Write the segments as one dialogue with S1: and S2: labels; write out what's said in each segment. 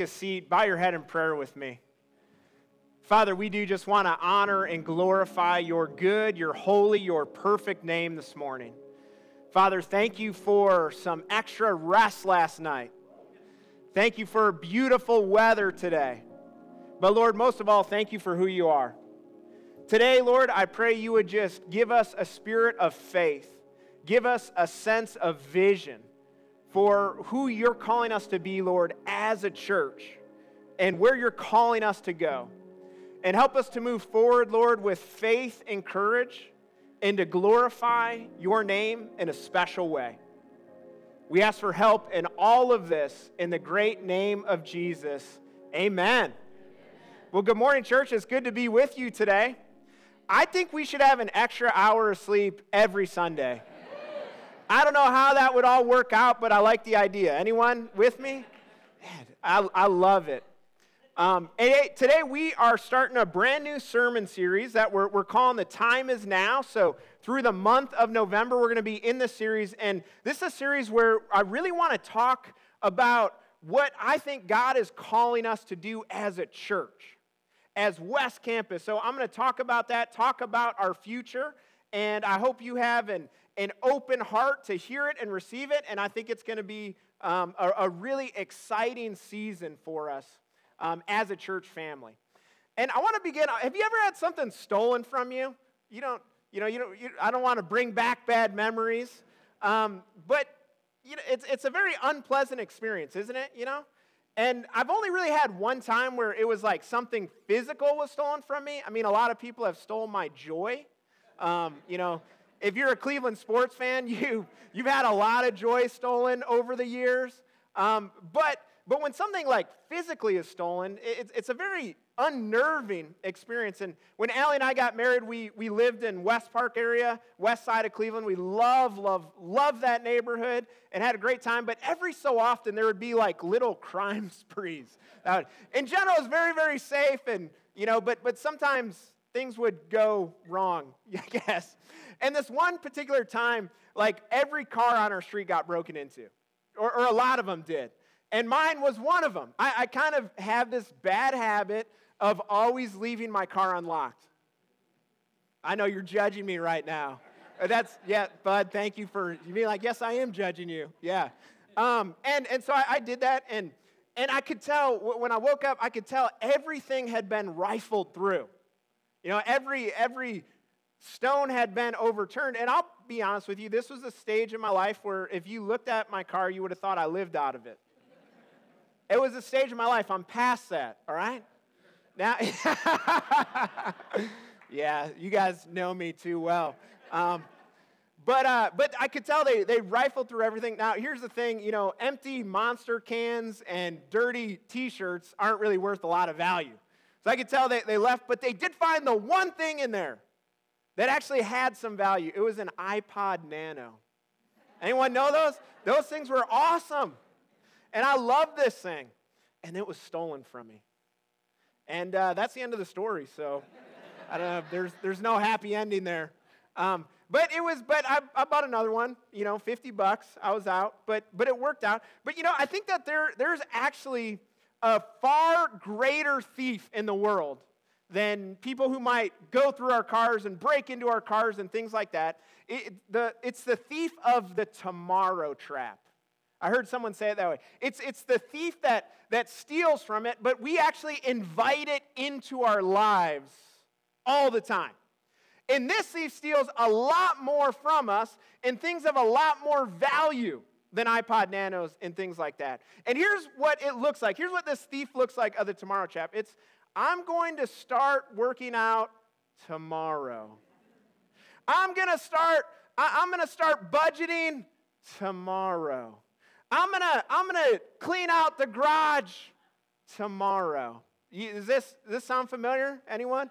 S1: a seat, bow your head in prayer with me. Father, we do just want to honor and glorify your good, your holy, your perfect name this morning. Father, thank you for some extra rest last night. Thank you for beautiful weather today. But Lord, most of all, thank you for who you are. Today, Lord, I pray you would just give us a spirit of faith, give us a sense of vision for who you're calling us to be, Lord, as a church and where you're calling us to go. And help us to move forward, Lord, with faith and courage and to glorify your name in a special way. We ask for help in all of this in the great name of Jesus. Amen. Well, good morning, church. It's good to be with you today. I think we should have an extra hour of sleep every Sunday. I don't know how that would all work out, but I like the idea. Anyone with me? Man, I, I love it. Um, today we are starting a brand new sermon series that we're, we're calling The Time Is Now. So, through the month of November, we're going to be in this series. And this is a series where I really want to talk about what I think God is calling us to do as a church, as West Campus. So, I'm going to talk about that, talk about our future. And I hope you have an an open heart to hear it and receive it. And I think it's going to be um, a, a, really exciting season for us um, as a church family. And I want to begin. Have you ever had something stolen from you? You don't, you know, you don't, you, I don't want to bring back bad memories. Um, but you know, it's, it's a very unpleasant experience, isn't it? You know? And I've only really had one time where it was like something physical was stolen from me. I mean, a lot of people have stolen my joy. Um, you know, if you're a Cleveland sports fan, you, you've had a lot of joy stolen over the years. Um, but, but when something like physically is stolen, it, it's a very unnerving experience. And when Allie and I got married, we, we lived in West Park area, west side of Cleveland. We love, love, love that neighborhood and had a great time. But every so often, there would be like little crime sprees. In general, it's very, very safe. And, you know, but, but sometimes things would go wrong, I guess. And this one particular time, like every car on our street got broken into, or, or a lot of them did. And mine was one of them. I, I kind of have this bad habit of always leaving my car unlocked. I know you're judging me right now. Uh, that's, yeah, Bud, thank you for you being like, yes, I am judging you. Yeah. Um, and, and so I, I did that, and, and I could tell, when I woke up, I could tell everything had been rifled through. You know, every, every stone had been overturned. And I'll be honest with you, this was a stage in my life where if you looked at my car, you would have thought I lived out of it. It was a stage in my life. I'm past that, all right? Now, yeah, you guys know me too well. Um, but, uh, but I could tell they, they rifled through everything. Now, here's the thing you know, empty monster cans and dirty t shirts aren't really worth a lot of value. So I could tell they, they left, but they did find the one thing in there that actually had some value. It was an iPod Nano. Anyone know those? Those things were awesome. And I love this thing. And it was stolen from me. And uh, that's the end of the story. So I don't know. There's, there's no happy ending there. Um, but it was, but I, I, bought another one, you know, 50 bucks. I was out, but, but it worked out. But, you know, I think that there, there's actually a far greater thief in the world than people who might go through our cars and break into our cars and things like that. It, the, it's the thief of the tomorrow trap. I heard someone say it that way. It's, it's the thief that, that steals from it, but we actually invite it into our lives all the time. And this thief steals a lot more from us and things of a lot more value than iPod Nanos and things like that. And here's what it looks like. Here's what this thief looks like of the tomorrow chap. It's I'm going to start working out tomorrow. I'm going to start I'm going to start budgeting tomorrow. I'm going to I'm going to clean out the garage tomorrow. Does this, does this sound familiar? Anyone?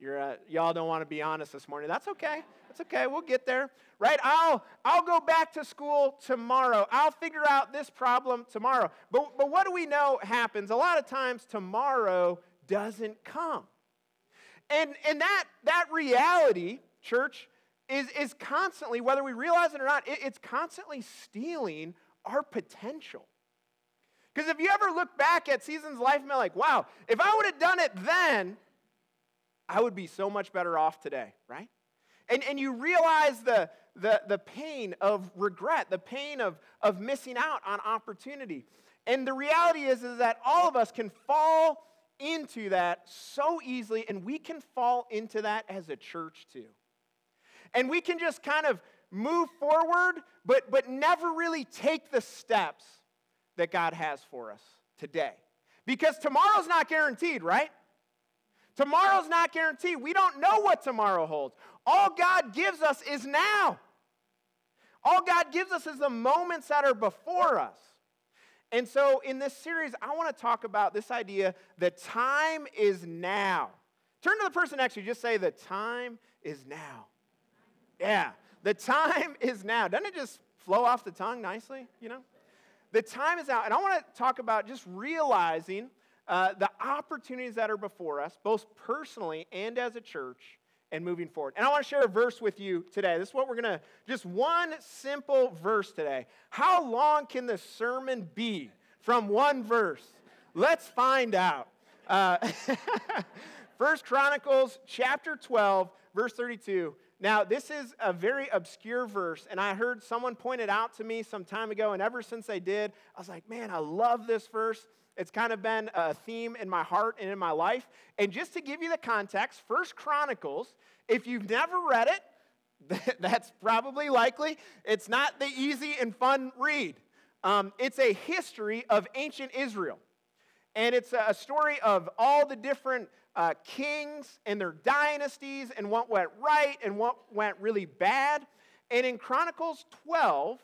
S1: You're, uh, y'all don't want to be honest this morning. That's okay. That's okay. We'll get there. Right? I'll, I'll go back to school tomorrow. I'll figure out this problem tomorrow. But, but what do we know happens? A lot of times, tomorrow doesn't come. And, and that, that reality, church, is, is constantly, whether we realize it or not, it, it's constantly stealing our potential. Because if you ever look back at seasons life and be like, wow, if I would have done it then, I would be so much better off today, right? And, and you realize the, the, the pain of regret, the pain of, of missing out on opportunity. And the reality is, is that all of us can fall into that so easily, and we can fall into that as a church too. And we can just kind of move forward, but, but never really take the steps that God has for us today. Because tomorrow's not guaranteed, right? Tomorrow's not guaranteed. We don't know what tomorrow holds. All God gives us is now. All God gives us is the moments that are before us. And so in this series, I want to talk about this idea that time is now. Turn to the person next to you, just say, The time is now. Yeah, the time is now. Doesn't it just flow off the tongue nicely, you know? The time is now. And I want to talk about just realizing uh, the opportunities that are before us, both personally and as a church, and moving forward. And I want to share a verse with you today. This is what we're going to, just one simple verse today. How long can the sermon be from one verse? Let's find out. Uh, First Chronicles chapter 12, verse 32. Now, this is a very obscure verse, and I heard someone point it out to me some time ago, and ever since they did, I was like, man, I love this verse. It's kind of been a theme in my heart and in my life. And just to give you the context, First Chronicles, if you've never read it, that's probably likely. It's not the easy and fun read. Um, it's a history of ancient Israel. And it's a story of all the different uh, kings and their dynasties and what went right and what went really bad. And in Chronicles 12,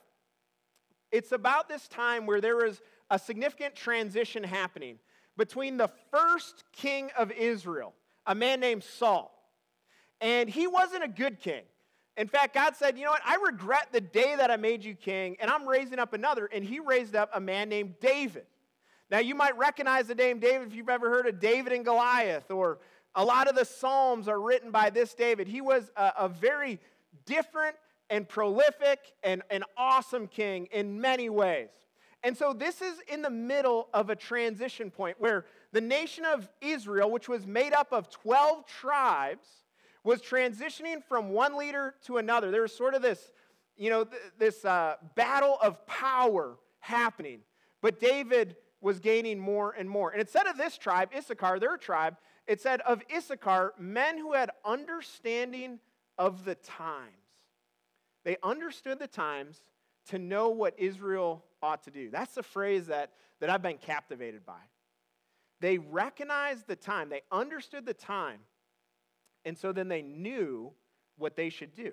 S1: it's about this time where there was a significant transition happening between the first king of Israel, a man named Saul. And he wasn't a good king. In fact, God said, You know what? I regret the day that I made you king, and I'm raising up another. And he raised up a man named David. Now, you might recognize the name David if you've ever heard of David and Goliath, or a lot of the Psalms are written by this David. He was a, a very different and prolific and an awesome king in many ways. And so this is in the middle of a transition point where the nation of Israel, which was made up of 12 tribes, was transitioning from one leader to another. There was sort of this, you know, th- this uh, battle of power happening. But David was gaining more and more. And it said of this tribe, Issachar, their tribe, it said of Issachar, men who had understanding of the times. They understood the times to know what Israel ought to do. That's the phrase that, that I've been captivated by. They recognized the time, they understood the time, and so then they knew what they should do.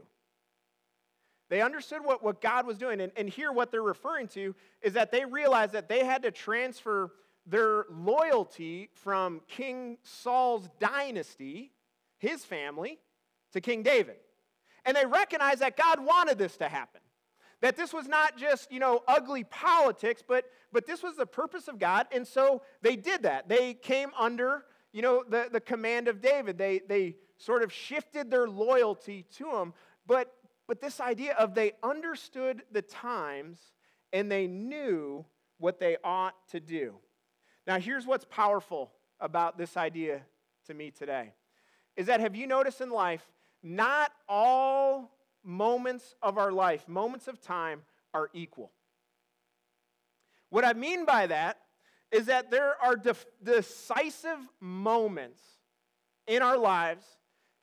S1: They understood what, what God was doing. And, and here, what they're referring to is that they realized that they had to transfer their loyalty from King Saul's dynasty, his family, to King David. And they recognized that God wanted this to happen. That this was not just, you know, ugly politics, but, but this was the purpose of God. And so they did that. They came under, you know, the, the command of David. They, they sort of shifted their loyalty to him. But, but this idea of they understood the times and they knew what they ought to do. Now, here's what's powerful about this idea to me today is that have you noticed in life, not all moments of our life, moments of time, are equal. What I mean by that is that there are de- decisive moments in our lives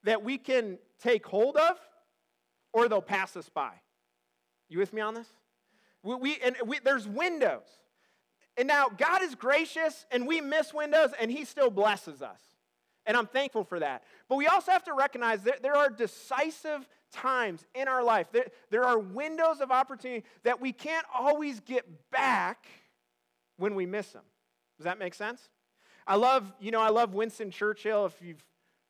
S1: that we can take hold of or they'll pass us by. You with me on this? We, we and we, there's windows. And now God is gracious and we miss windows and he still blesses us. And I'm thankful for that. But we also have to recognize that there are decisive times in our life. There, there are windows of opportunity that we can't always get back when we miss them. Does that make sense? I love, you know, I love Winston Churchill. If you've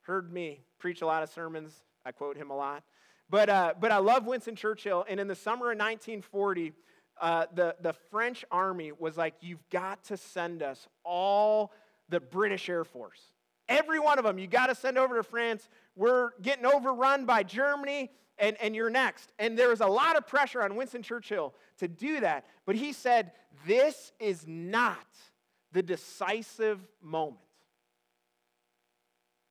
S1: heard me preach a lot of sermons, I quote him a lot. But, uh, but I love Winston Churchill. And in the summer of 1940, uh, the, the French army was like, You've got to send us all the British Air Force. Every one of them, you got to send over to France. We're getting overrun by Germany, and, and you're next. And there was a lot of pressure on Winston Churchill to do that. But he said, This is not the decisive moment.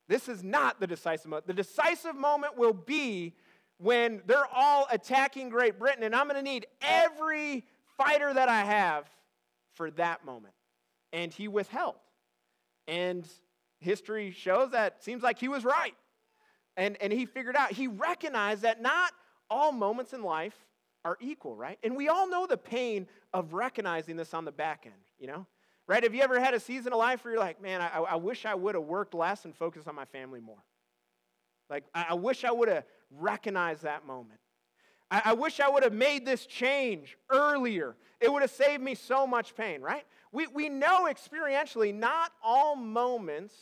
S1: This is not the decisive moment. The decisive moment will be when they're all attacking Great Britain, and I'm going to need every fighter that I have for that moment. And he withheld. And history shows that seems like he was right. And, and he figured out, he recognized that not all moments in life are equal, right? And we all know the pain of recognizing this on the back end, you know? Right? Have you ever had a season of life where you're like, man, I, I wish I would have worked less and focused on my family more? Like, I, I wish I would have recognized that moment. I, I wish I would have made this change earlier. It would have saved me so much pain, right? We, we know experientially not all moments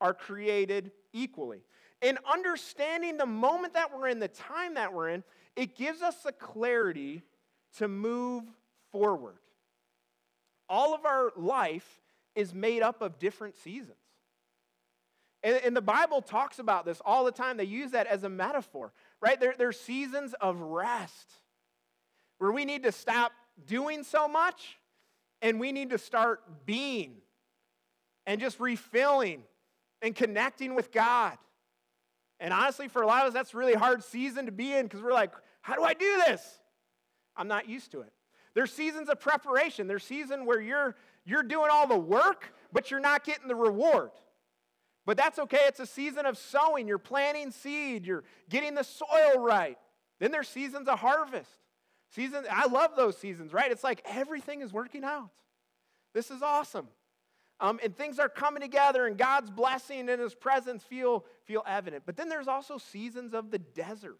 S1: are created equally. In understanding the moment that we're in, the time that we're in, it gives us the clarity to move forward. All of our life is made up of different seasons. And, and, the Bible talks about this all the time. They use that as a metaphor, right? There, there's seasons of rest where we need to stop doing so much and we need to start being and just refilling and connecting with God. And honestly, for a lot of us, that's really hard season to be in because we're like, how do I do this? I'm not used to it. There's seasons of preparation. There's season where you're, you're doing all the work, but you're not getting the reward. But that's okay. It's a season of sowing. You're planting seed. You're getting the soil right. Then there's seasons of harvest. Seasons, I love those seasons, right? It's like everything is working out. This is awesome. Um, and things are coming together, and God's blessing and His presence feel, feel evident. But then there's also seasons of the desert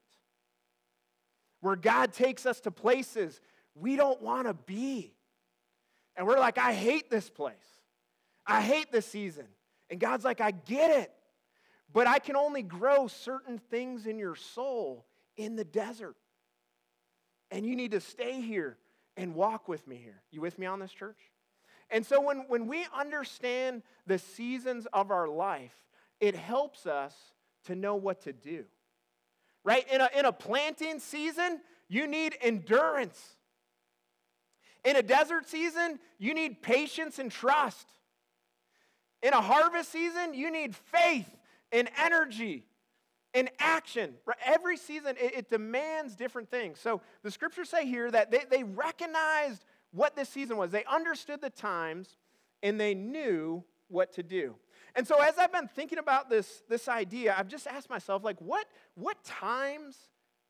S1: where God takes us to places we don't want to be. And we're like, I hate this place. I hate this season. And God's like, I get it. But I can only grow certain things in your soul in the desert. And you need to stay here and walk with me here. You with me on this, church? And so when, when we understand the seasons of our life, it helps us to know what to do. Right? In a, in a planting season, you need endurance. In a desert season, you need patience and trust. In a harvest season, you need faith and energy in action. Every season, it, it, demands different things. So the scriptures say here that they, they recognized what this season was. They understood the times and they knew what to do. And so as I've been thinking about this, this idea, I've just asked myself, like, what, what times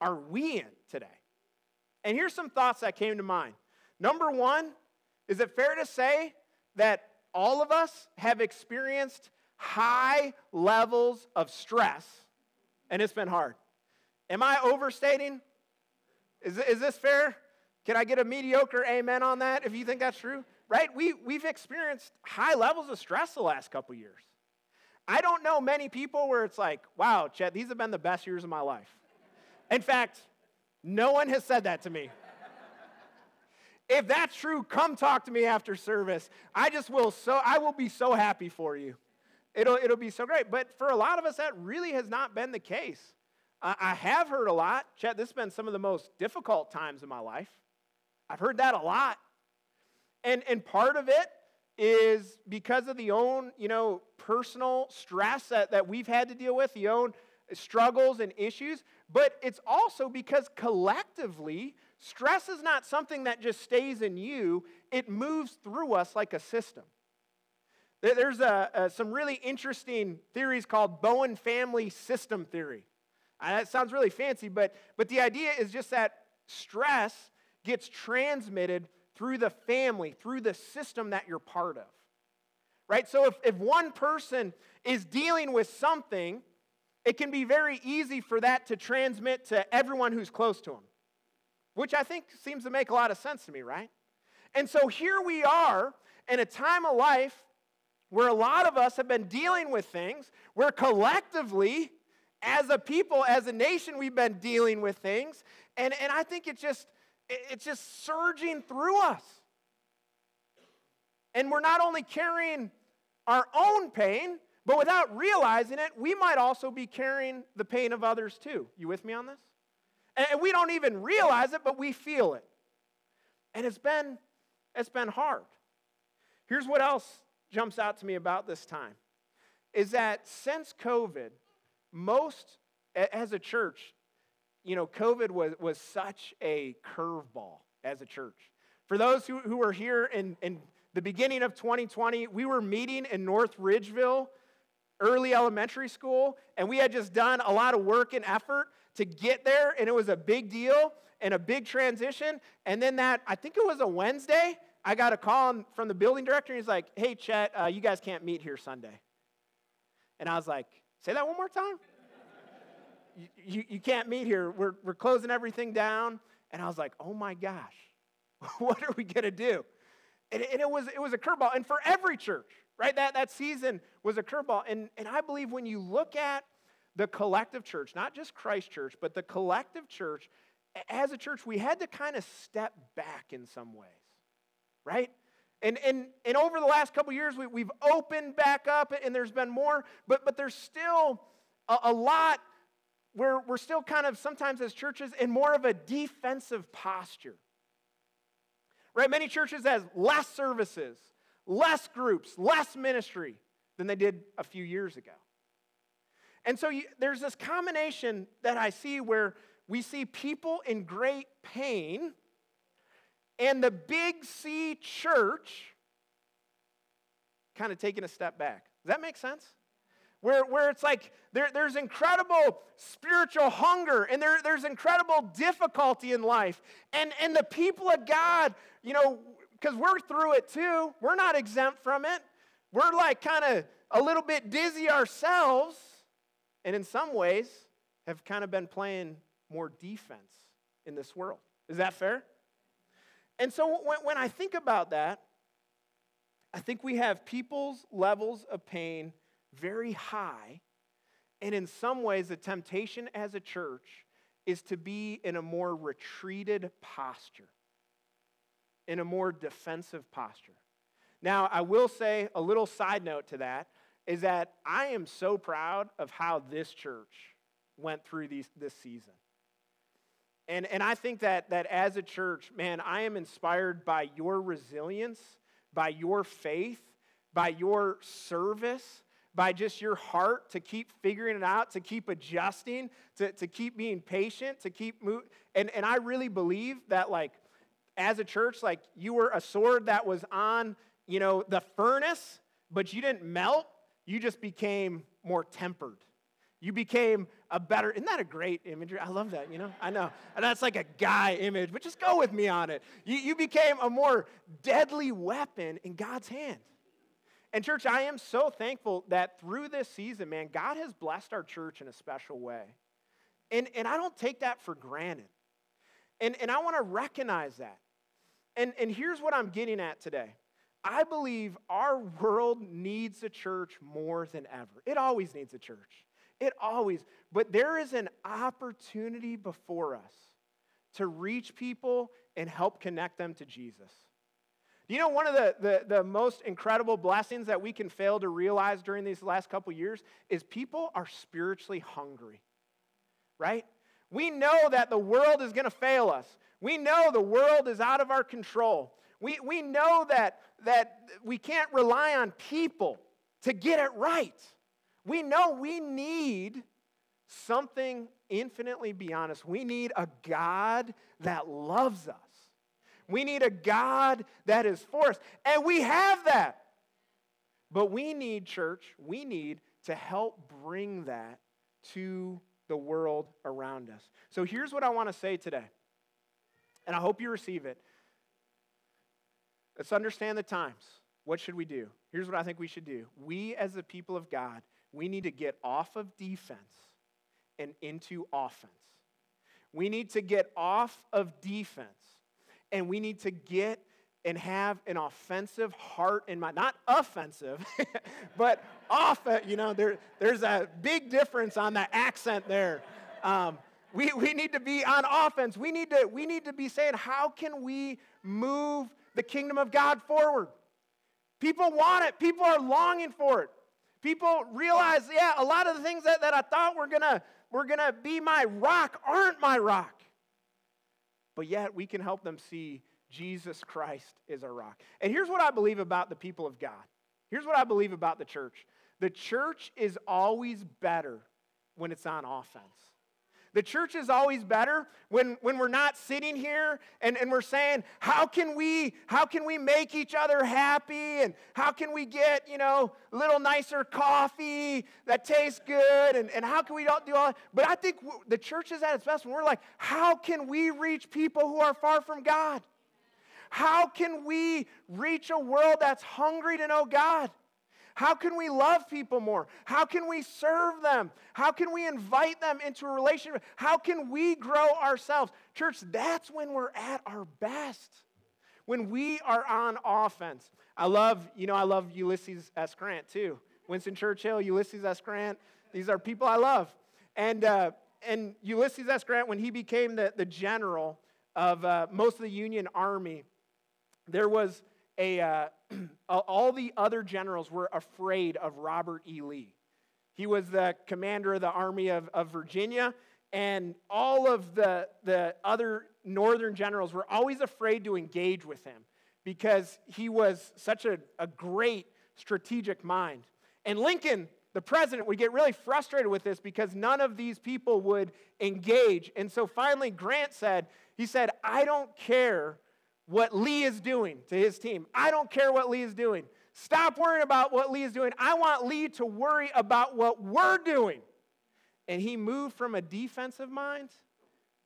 S1: are we in today? And here's some thoughts that came to mind. Number one, is it fair to say that all of us have experienced high levels of stress and it's been hard. Am I overstating? Is, is this fair? Can I get a mediocre amen on that if you think that's true? Right? We, we've experienced high levels of stress the last couple years. I don't know many people where it's like, wow, Chet, these have been the best years of my life. In fact, no one has said that to me. if that's true, come talk to me after service. I just will so I will be so happy for you. It'll, it'll be so great. But for a lot of us, that really has not been the case. I, I have heard a lot. Chet, this has been some of the most difficult times in my life. I've heard that a lot. And, and part of it is because of the own, you know, personal stress that, that we've had to deal with, the own struggles and issues. But it's also because collectively, stress is not something that just stays in you, it moves through us like a system. There's a, a, some really interesting theories called Bowen family system theory. And that sounds really fancy, but, but the idea is just that stress gets transmitted through the family, through the system that you're part of. Right? So if, if one person is dealing with something, it can be very easy for that to transmit to everyone who's close to them, which I think seems to make a lot of sense to me, right? And so here we are in a time of life where a lot of us have been dealing with things, where collectively, as a people, as a nation, we've been dealing with things. And, and I think it's just, it's just surging through us. And we're not only carrying our own pain, But without realizing it, we might also be carrying the pain of others too. You with me on this? And we don't even realize it, but we feel it. And it's been, it's been hard. Here's what else jumps out to me about this time is that since COVID, most, as a church, you know, COVID was, was such a curveball as a church. For those who, who were here in, in the beginning of 2020, we were meeting in North Ridgeville, early elementary school, and we had just done a lot of work and effort to get there, and it was a big deal and a big transition. And then that, I think it was a Wednesday, I got a call from the building director, and he's like, hey, Chet, uh, you guys can't meet here Sunday. And I was like, say that one more time? you, you, you can't meet here. We're, we're closing everything down. And I was like, oh my gosh, what are we going to do? And, and, it, was, it was a curveball. And for every church, right, that, that season was a curveball. And, and I believe when you look at the collective church, not just Christ Church, but the collective church, as a church, we had to kind of step back in some ways, right? And, and, and over the last couple years, we, we've opened back up and there's been more, but, but there's still a, a lot where we're still kind of sometimes as churches in more of a defensive posture. Right? Many churches has less services, less groups, less ministry than they did a few years ago. And so you, there's this combination that I see where we see people in great pain, and the big C church kind of taking a step back. Does that make sense? Where, where it's like there, there's incredible spiritual hunger and there, there's incredible difficulty in life. And, and the people of God, you know, because we're through it too, we're not exempt from it. We're like kind of a little bit dizzy ourselves and in some ways have kind of been playing more defense in this world. Is that fair? And so when, when I think about that, I think we have people's levels of pain very high. And in some ways, the temptation as a church is to be in a more retreated posture, in a more defensive posture. Now, I will say a little side note to that is that I am so proud of how this church went through these, this season. And, and I think that, that as a church, man, I am inspired by your resilience, by your faith, by your service, by just your heart to keep figuring it out, to keep adjusting, to, to keep being patient, to keep moving. And, and I really believe that, like, as a church, like, you were a sword that was on, you know, the furnace, but you didn't melt you just became more tempered. You became a better, isn't that a great imagery? I love that, you know? I know. And that's like a guy image, but just go with me on it. You, you became a more deadly weapon in God's hand. And, church, I am so thankful that through this season, man, God has blessed our church in a special way. And, and I don't take that for granted. And, and I want to recognize that. And, and here's what I'm getting at today I believe our world needs a church more than ever. It always needs a church. It always. But there is an opportunity before us to reach people and help connect them to Jesus. You know one of the, the, the, most incredible blessings that we can fail to realize during these last couple years is people are spiritually hungry, right? We know that the world is going to fail us. We know the world is out of our control. We, we know that, that we can't rely on people to get it right. We know we need something infinitely beyond us. We need a God that loves us. We need a God that is for us. And we have that. But we need, church, we need to help bring that to the world around us. So here's what I want to say today. And I hope you receive it. Let's understand the times. What should we do? Here's what I think we should do. We, as the people of God, we need to get off of defense and into offense. We need to get off of defense and we need to get and have an offensive heart in mind. Not offensive, but off. You know, there, there's a big difference on the accent there. Um, we, we need to be on offense. We need to, we need to be saying, how can we move the kingdom of God forward. People want it, people are longing for it. People realize, yeah, a lot of the things that, that I thought were gonna, were gonna be my rock aren't my rock. But yet we can help them see Jesus Christ is our rock. And here's what I believe about the people of God. Here's what I believe about the church. The church is always better when it's on offense. The church is always better when, when we're not sitting here and, and we're saying, how can we, how can we make each other happy? And how can we get, you know, a little nicer coffee that tastes good? And, and how can we don't do all that? But I think the church is at its best when we're like, how can we reach people who are far from God? How can we reach a world that's hungry to know God? How can we love people more? How can we serve them? How can we invite them into a relationship? How can we grow ourselves? Church, that's when we're at our best. When we are on offense. I love, you know, I love Ulysses S. Grant too. Winston Churchill, Ulysses S. Grant. These are people I love. And, uh, and Ulysses S. Grant, when he became the, the general of uh, most of the Union Army, there was a, uh, all the other generals were afraid of Robert E. Lee. He was the commander of the Army of, of Virginia, and all of the, the other northern generals were always afraid to engage with him because he was such a, a great strategic mind. And Lincoln, the president, would get really frustrated with this because none of these people would engage. And so finally, Grant said, he said, I don't care what Lee is doing to his team. I don't care what Lee is doing. Stop worrying about what Lee is doing. I want Lee to worry about what we're doing. And he moved from a defensive mind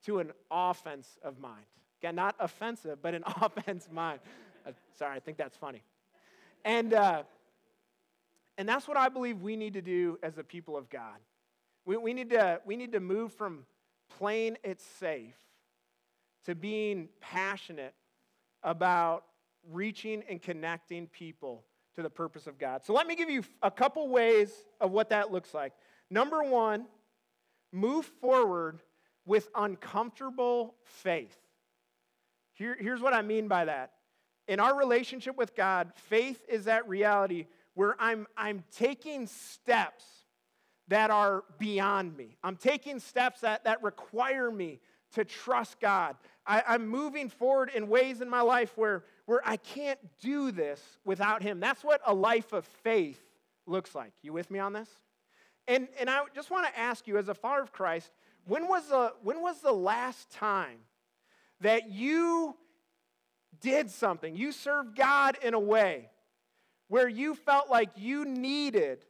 S1: to an offensive mind. Again, not offensive, but an offense mind. Uh, sorry, I think that's funny. And, uh, and that's what I believe we need to do as the people of God. We, we, need to, we need to move from playing it safe to being passionate about reaching and connecting people to the purpose of God. So let me give you a couple ways of what that looks like. Number one, move forward with uncomfortable faith. Here, here's what I mean by that. In our relationship with God, faith is that reality where I'm, I'm taking steps that are beyond me. I'm taking steps that, that require me to trust God. I, am moving forward in ways in my life where, where I can't do this without Him. That's what a life of faith looks like. You with me on this? And, and I just want to ask you, as a follower of Christ, when was, the, when was the last time that you did something, you served God in a way where you felt like you needed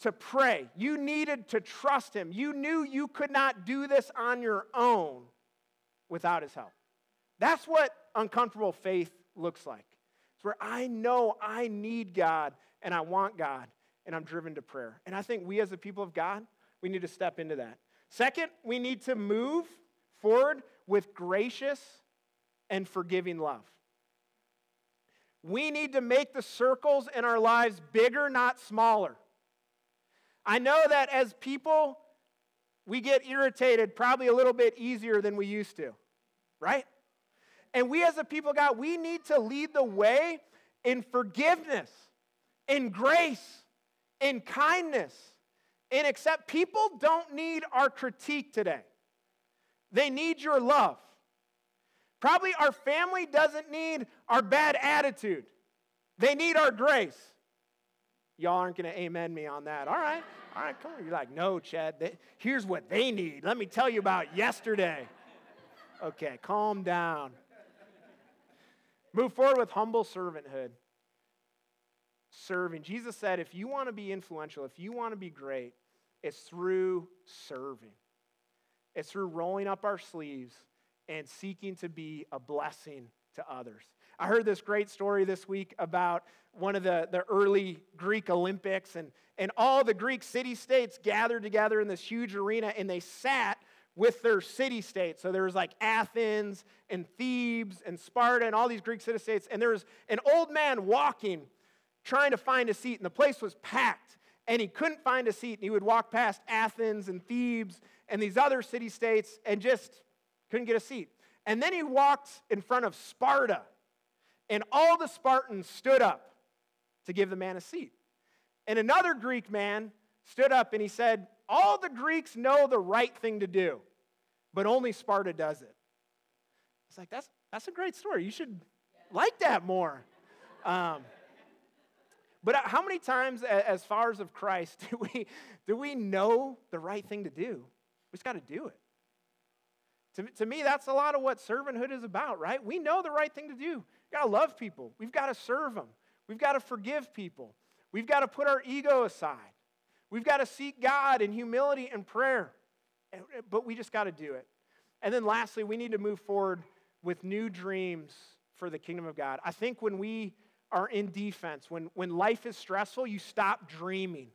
S1: to pray, you needed to trust Him, you knew you could not do this on your own, without his help. That's what uncomfortable faith looks like. It's where I know I need God and I want God and I'm driven to prayer. And I think we as a people of God, we need to step into that. Second, we need to move forward with gracious and forgiving love. We need to make the circles in our lives bigger, not smaller. I know that as people, we get irritated probably a little bit easier than we used to right? And we as a people God, we need to lead the way in forgiveness, in grace, in kindness, in accept. People don't need our critique today. They need your love. Probably our family doesn't need our bad attitude. They need our grace. Y'all aren't going to amen me on that. All right. All right, come on. You're like, no, Chad. They, here's what they need. Let me tell you about yesterday. Okay, calm down. Move forward with humble servanthood. Serving. Jesus said, if you want to be influential, if you want to be great, it's through serving. It's through rolling up our sleeves and seeking to be a blessing to others. I heard this great story this week about one of the, the early Greek Olympics, and, and all the Greek city states gathered together in this huge arena, and they sat with their city states. So there was like Athens and Thebes and Sparta and all these Greek city states. And there was an old man walking, trying to find a seat, and the place was packed. And he couldn't find a seat. And he would walk past Athens and Thebes and these other city states and just couldn't get a seat. And then he walked in front of Sparta, and all the Spartans stood up to give the man a seat. And another Greek man stood up and he said, All the Greeks know the right thing to do, but only Sparta does it. It's like, that's, that's a great story. You should like that more. Um, but how many times, as followers of Christ, do we, do we know the right thing to do? We just got to do it. To, to me, that's a lot of what servanthood is about, right? We know the right thing to do. We've got to love people. We've got to serve them. We've got to forgive people. We've got to put our ego aside. We've got to seek God in humility and prayer. But we just got to do it. And then lastly, we need to move forward with new dreams for the kingdom of God. I think when we are in defense, when, when life is stressful, you stop dreaming.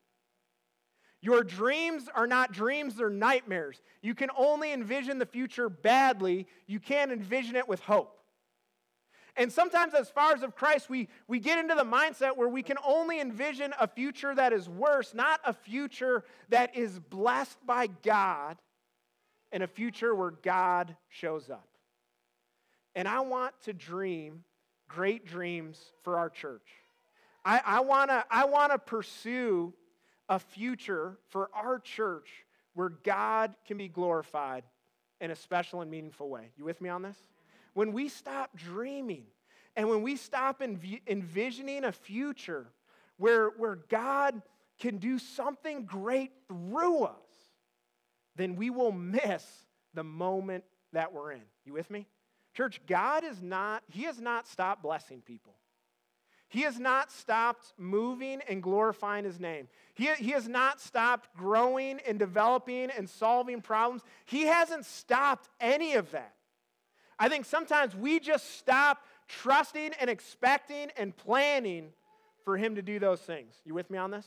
S1: Your dreams are not dreams, they're nightmares. You can only envision the future badly, you can't envision it with hope. And sometimes, as followers of Christ, we, we get into the mindset where we can only envision a future that is worse, not a future that is blessed by God, and a future where God shows up. And I want to dream great dreams for our church. I, I want to I wanna pursue a future for our church where God can be glorified in a special and meaningful way. You with me on this? When we stop dreaming and when we stop env- envisioning a future where, where God can do something great through us, then we will miss the moment that we're in. You with me? Church, God is not, He has not stopped blessing people. He has not stopped moving and glorifying His name. He, he has not stopped growing and developing and solving problems. He hasn't stopped any of that. I think sometimes we just stop trusting and expecting and planning for Him to do those things. You with me on this?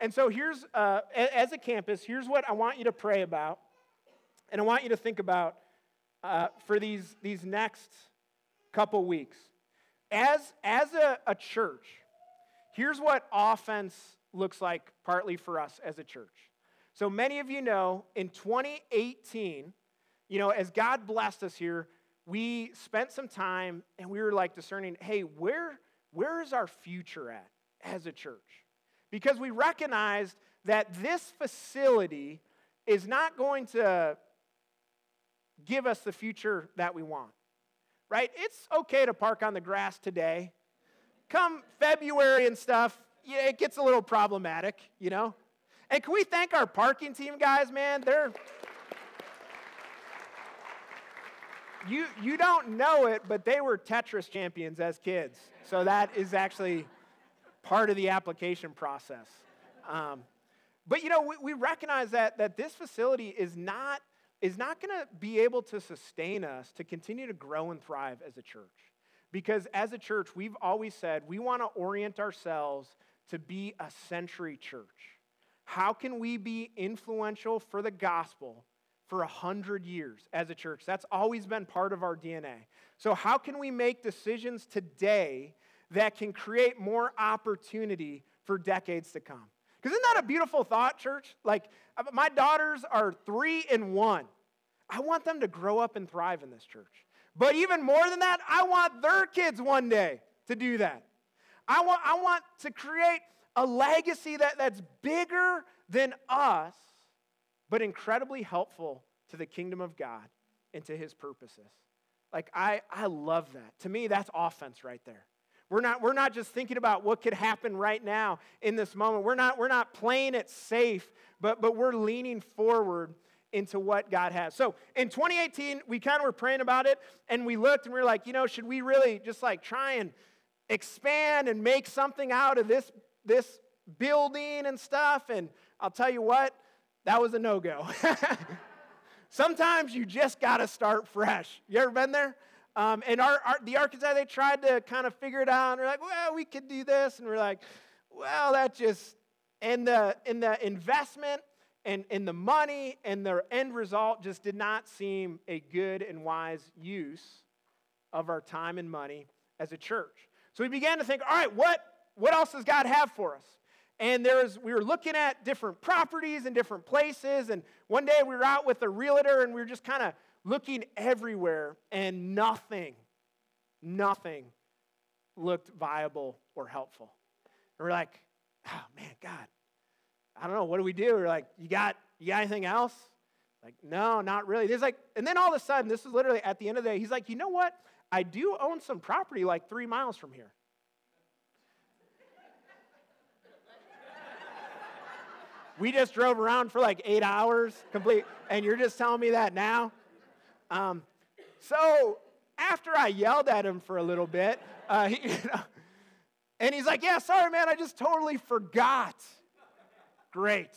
S1: And so here's, uh, as a campus, here's what I want you to pray about. And I want you to think about uh, for these, these next couple weeks. As, as a, a church, here's what offense looks like partly for us as a church. So many of you know in 2018, you know, as God blessed us here, we spent some time and we were like discerning, hey, where, where is our future at as a church? Because we recognized that this facility is not going to give us the future that we want, right? It's okay to park on the grass today. Come February and stuff, yeah, it gets a little problematic, you know? And can we thank our parking team guys, man? They're. You, you don't know it, but they were Tetris champions as kids. So that is actually part of the application process. Um, but you know, we, we recognize that, that this facility is not, is not going to be able to sustain us to continue to grow and thrive as a church. Because as a church, we've always said we want to orient ourselves to be a century church? How can we be influential for the gospel for a hundred years as a church? That's always been part of our DNA. So, how can we make decisions today that can create more opportunity for decades to come? Because isn't that a beautiful thought, church? Like, uh, my daughters are three and one. I want them to grow up and thrive in this church. But even more than that, I want their kids one day to do that. I want, I want to create a legacy that, that's bigger than us, but incredibly helpful to the kingdom of God and to his purposes. Like, I, I love that. To me, that's offense right there. We're not, we're not just thinking about what could happen right now in this moment. We're not, we're not playing it safe, but, but we're leaning forward into what God has. So in 2018, we kind of were praying about it and we looked and we were like, you know, should we really just like try and expand and make something out of this, this building and stuff. And I'll tell you what, that was a no go. Sometimes you just got to start fresh. You ever been there? Um, and our, our, the architect, they tried to kind of figure it out. And they're like, well, we could do this. And we're like, well, that just, and the, and the investment and, and the money and the end result just did not seem a good and wise use of our time and money as a church. So we began to think, all right, what, what else does God have for us? And there was, we were looking at different properties and different places. And one day we were out with a realtor and we were just kind of looking everywhere, and nothing, nothing looked viable or helpful. And we're like, oh man, God, I don't know, what do we do? We're like, you got, you got anything else? Like, no, not really. There's like, and then all of a sudden, this is literally at the end of the day, he's like, you know what? I do own some property like three miles from here. We just drove around for like eight hours complete, and you're just telling me that now? Um, so after I yelled at him for a little bit, uh, he, you know, and he's like, Yeah, sorry, man, I just totally forgot. Great.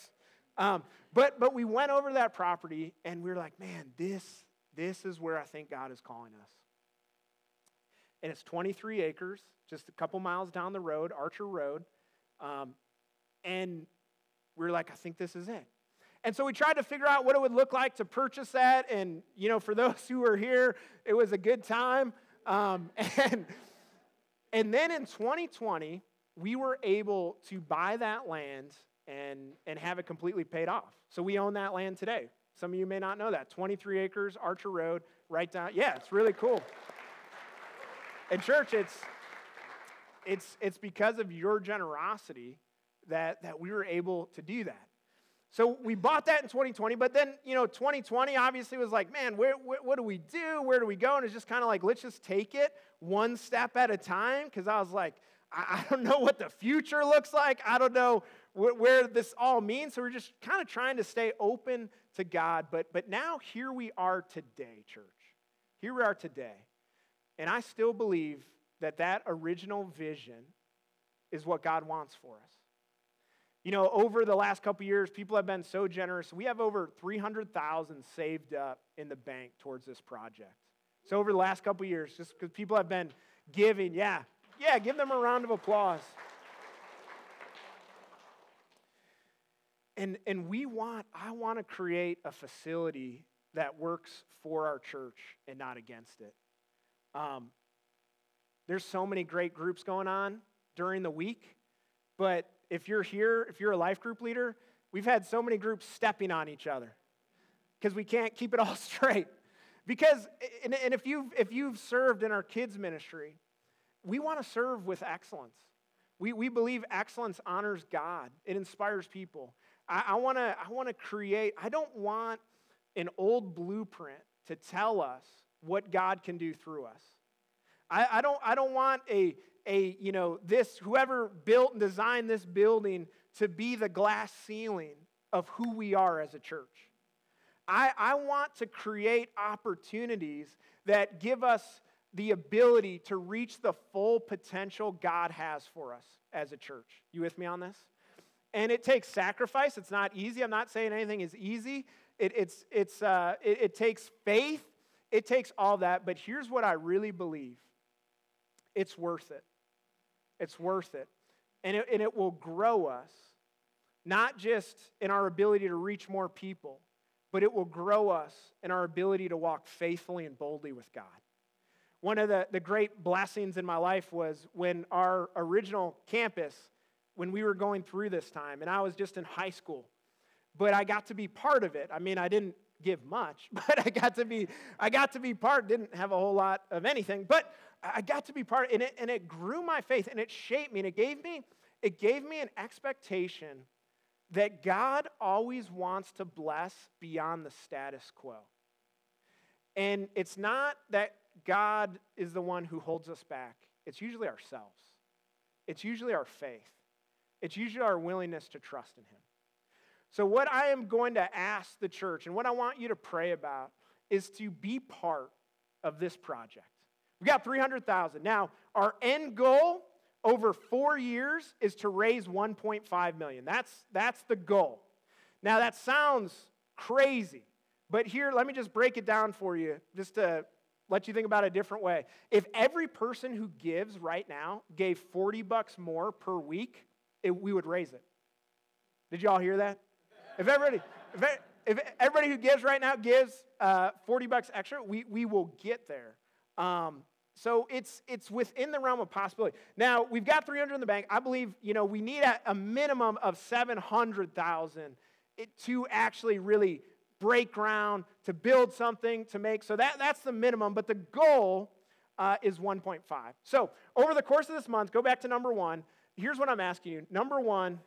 S1: Um, but, but we went over that property and we were like, Man, this, this is where I think God is calling us. And it's 23 acres, just a couple miles down the road, Archer Road. Um, and we were like, I think this is it. And so we tried to figure out what it would look like to purchase that. And, you know, for those who were here, it was a good time. Um, and, and then in 2020, we were able to buy that land and, and have it completely paid off. So we own that land today. Some of you may not know that. 23 acres, Archer Road, right down. Yeah, it's really cool. And church, it's, it's, it's because of your generosity that, that we were able to do that. So we bought that in 2020, but then, you know, 2020 obviously was like, man, where, where what do we do? Where do we go? And it's just kind of like, let's just take it one step at a time. Because I was like, I, I, don't know what the future looks like. I don't know wh- where this all means. So we're just kind of trying to stay open to God. But, but now here we are today, church. Here we are today. And I still believe that that original vision is what God wants for us. You know, over the last couple years, people have been so generous. We have over 300,000 saved up in the bank towards this project. So over the last couple years, just because people have been giving, yeah, yeah, give them a round of applause. And, and we want, I want to create a facility that works for our church and not against it. Um, there's so many great groups going on during the week, but if you're here, if you're a life group leader, we've had so many groups stepping on each other because we can't keep it all straight. Because, and, if, you've, if you've served in our kids' ministry, we want to serve with excellence. We, we believe excellence honors God, it inspires people. I, I want to I wanna create, I don't want an old blueprint to tell us what God can do through us. I, I, don't, I don't want a, a, you know, this, whoever built and designed this building to be the glass ceiling of who we are as a church. I, I want to create opportunities that give us the ability to reach the full potential God has for us as a church. You with me on this? And it takes sacrifice. It's not easy. I'm not saying anything is easy. It, it's, it's, uh, it, it takes faith. It takes all that. But here's what I really believe it's worth it. It's worth it. And it, and it will grow us, not just in our ability to reach more people, but it will grow us in our ability to walk faithfully and boldly with God. One of the, the great blessings in my life was when our original campus, when we were going through this time, and I was just in high school, but I got to be part of it. I mean, I didn't give much, but I got to be, I got to be part, didn't have a whole lot of anything, but I got to be part, and it, and it grew my faith, and it shaped me, and it gave me, it gave me an expectation that God always wants to bless beyond the status quo. And it's not that God is the one who holds us back, it's usually ourselves. It's usually our faith. It's usually our willingness to trust in Him. So, what I am going to ask the church and what I want you to pray about is to be part of this project. We got 300,000. Now, our end goal over four years is to raise 1.5 million. That's, that's the goal. Now, that sounds crazy, but here, let me just break it down for you, just to let you think about it a different way. If every person who gives right now gave 40 bucks more per week, it, we would raise it. Did you all hear that? If everybody, if, if everybody who gives right now gives uh, 40 bucks extra, we, we will get there. Um, so it's, it's within the realm of possibility. Now, we've got 300 in the bank. I believe, you know, we need a, a minimum of 700,000 to actually really break ground, to build something, to make. So that, that's the minimum, but the goal uh, is 1.5. So over the course of this month, go back to number one. here's what I'm asking you. Number one,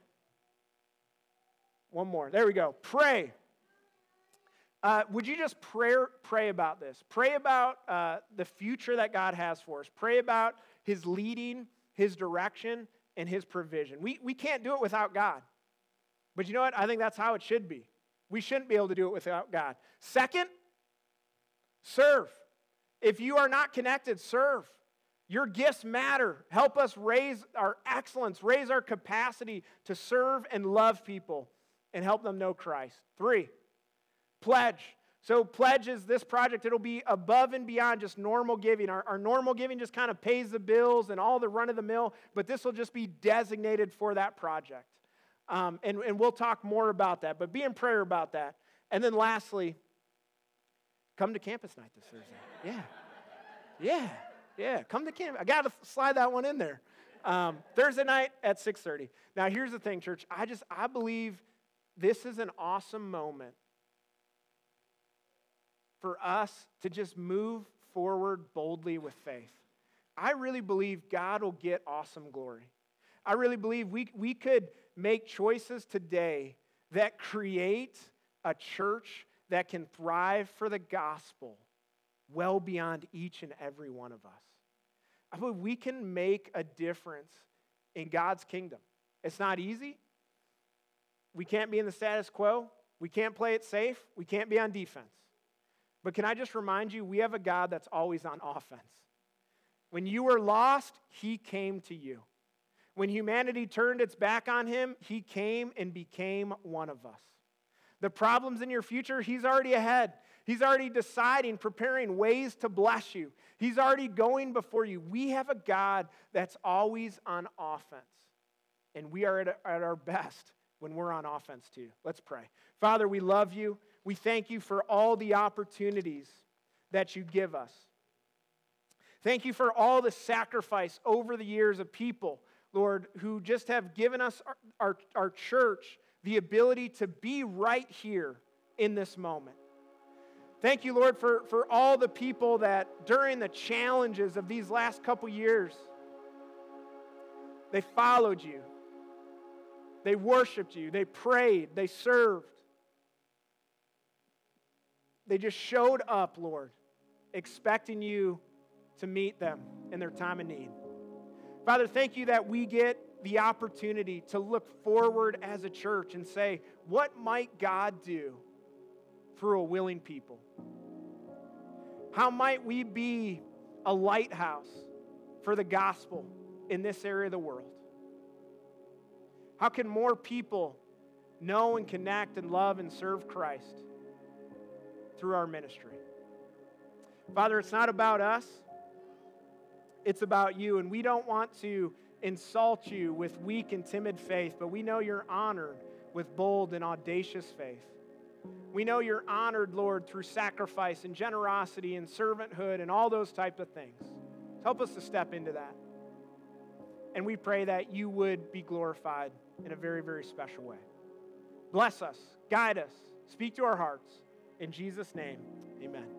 S1: one more. There we go. Pray. Uh, would you just pray, pray about this? Pray about uh, the future that God has for us. Pray about His leading, His direction, and His provision. We, we can't do it without God. But you know what? I think that's how it should be. We shouldn't be able to do it without God. Second, serve. If you are not connected, serve. Your gifts matter. Help us raise our excellence, raise our capacity to serve and love people and help them know Christ. Three, pledge. So, pledge is this project. It'll be above and beyond just normal giving. Our, our normal giving just kind of pays the bills and all the run of the mill, but this will just be designated for that project. Um, and, and we'll talk more about that, but be in prayer about that. And then lastly, come to campus night this Thursday. Yeah. Yeah. Yeah. Come to campus. I got to slide that one in there. Um, Thursday night at 6.30. Now, here's the thing, church. I just, I believe this is an awesome moment for us to just move forward boldly with faith. I really believe God will get awesome glory. I really believe we, we could make choices today that create a church that can thrive for the gospel well beyond each and every one of us. I believe we can make a difference in God's kingdom. It's not easy. We can't be in the status quo. We can't play it safe. We can't be on defense. But can I just remind you, we have a God that's always on offense. When you were lost, He came to you. When humanity turned its back on Him, He came and became one of us. The problems in your future, He's already ahead. He's already deciding, preparing ways to bless you. He's already going before you. We have a God that's always on offense, and we are at, our best when we're on offense too. Let's pray. Father, we love you. We thank you for all the opportunities that you give us. Thank you for all the sacrifice over the years of people, Lord, who just have given us, our, our, our church, the ability to be right here in this moment. Thank you, Lord, for, for all the people that during the challenges of these last couple years, they followed you. They worshiped you. They prayed. They served. They just showed up, Lord, expecting you to meet them in their time of need. Father, thank you that we get the opportunity to look forward as a church and say, what might God do through a willing people? How might we be a lighthouse for the gospel in this area of the world? How can more people know and connect and love and serve Christ through our ministry? Father, it's not about us, it's about you. And we don't want to insult you with weak and timid faith, but we know you're honored with bold and audacious faith. We know you're honored, Lord, through sacrifice and generosity and servanthood and all those type of things. Help us to step into that. And we pray that you would be glorified in a very, very special way. Bless us, guide us, speak to our hearts. In Jesus' name, amen.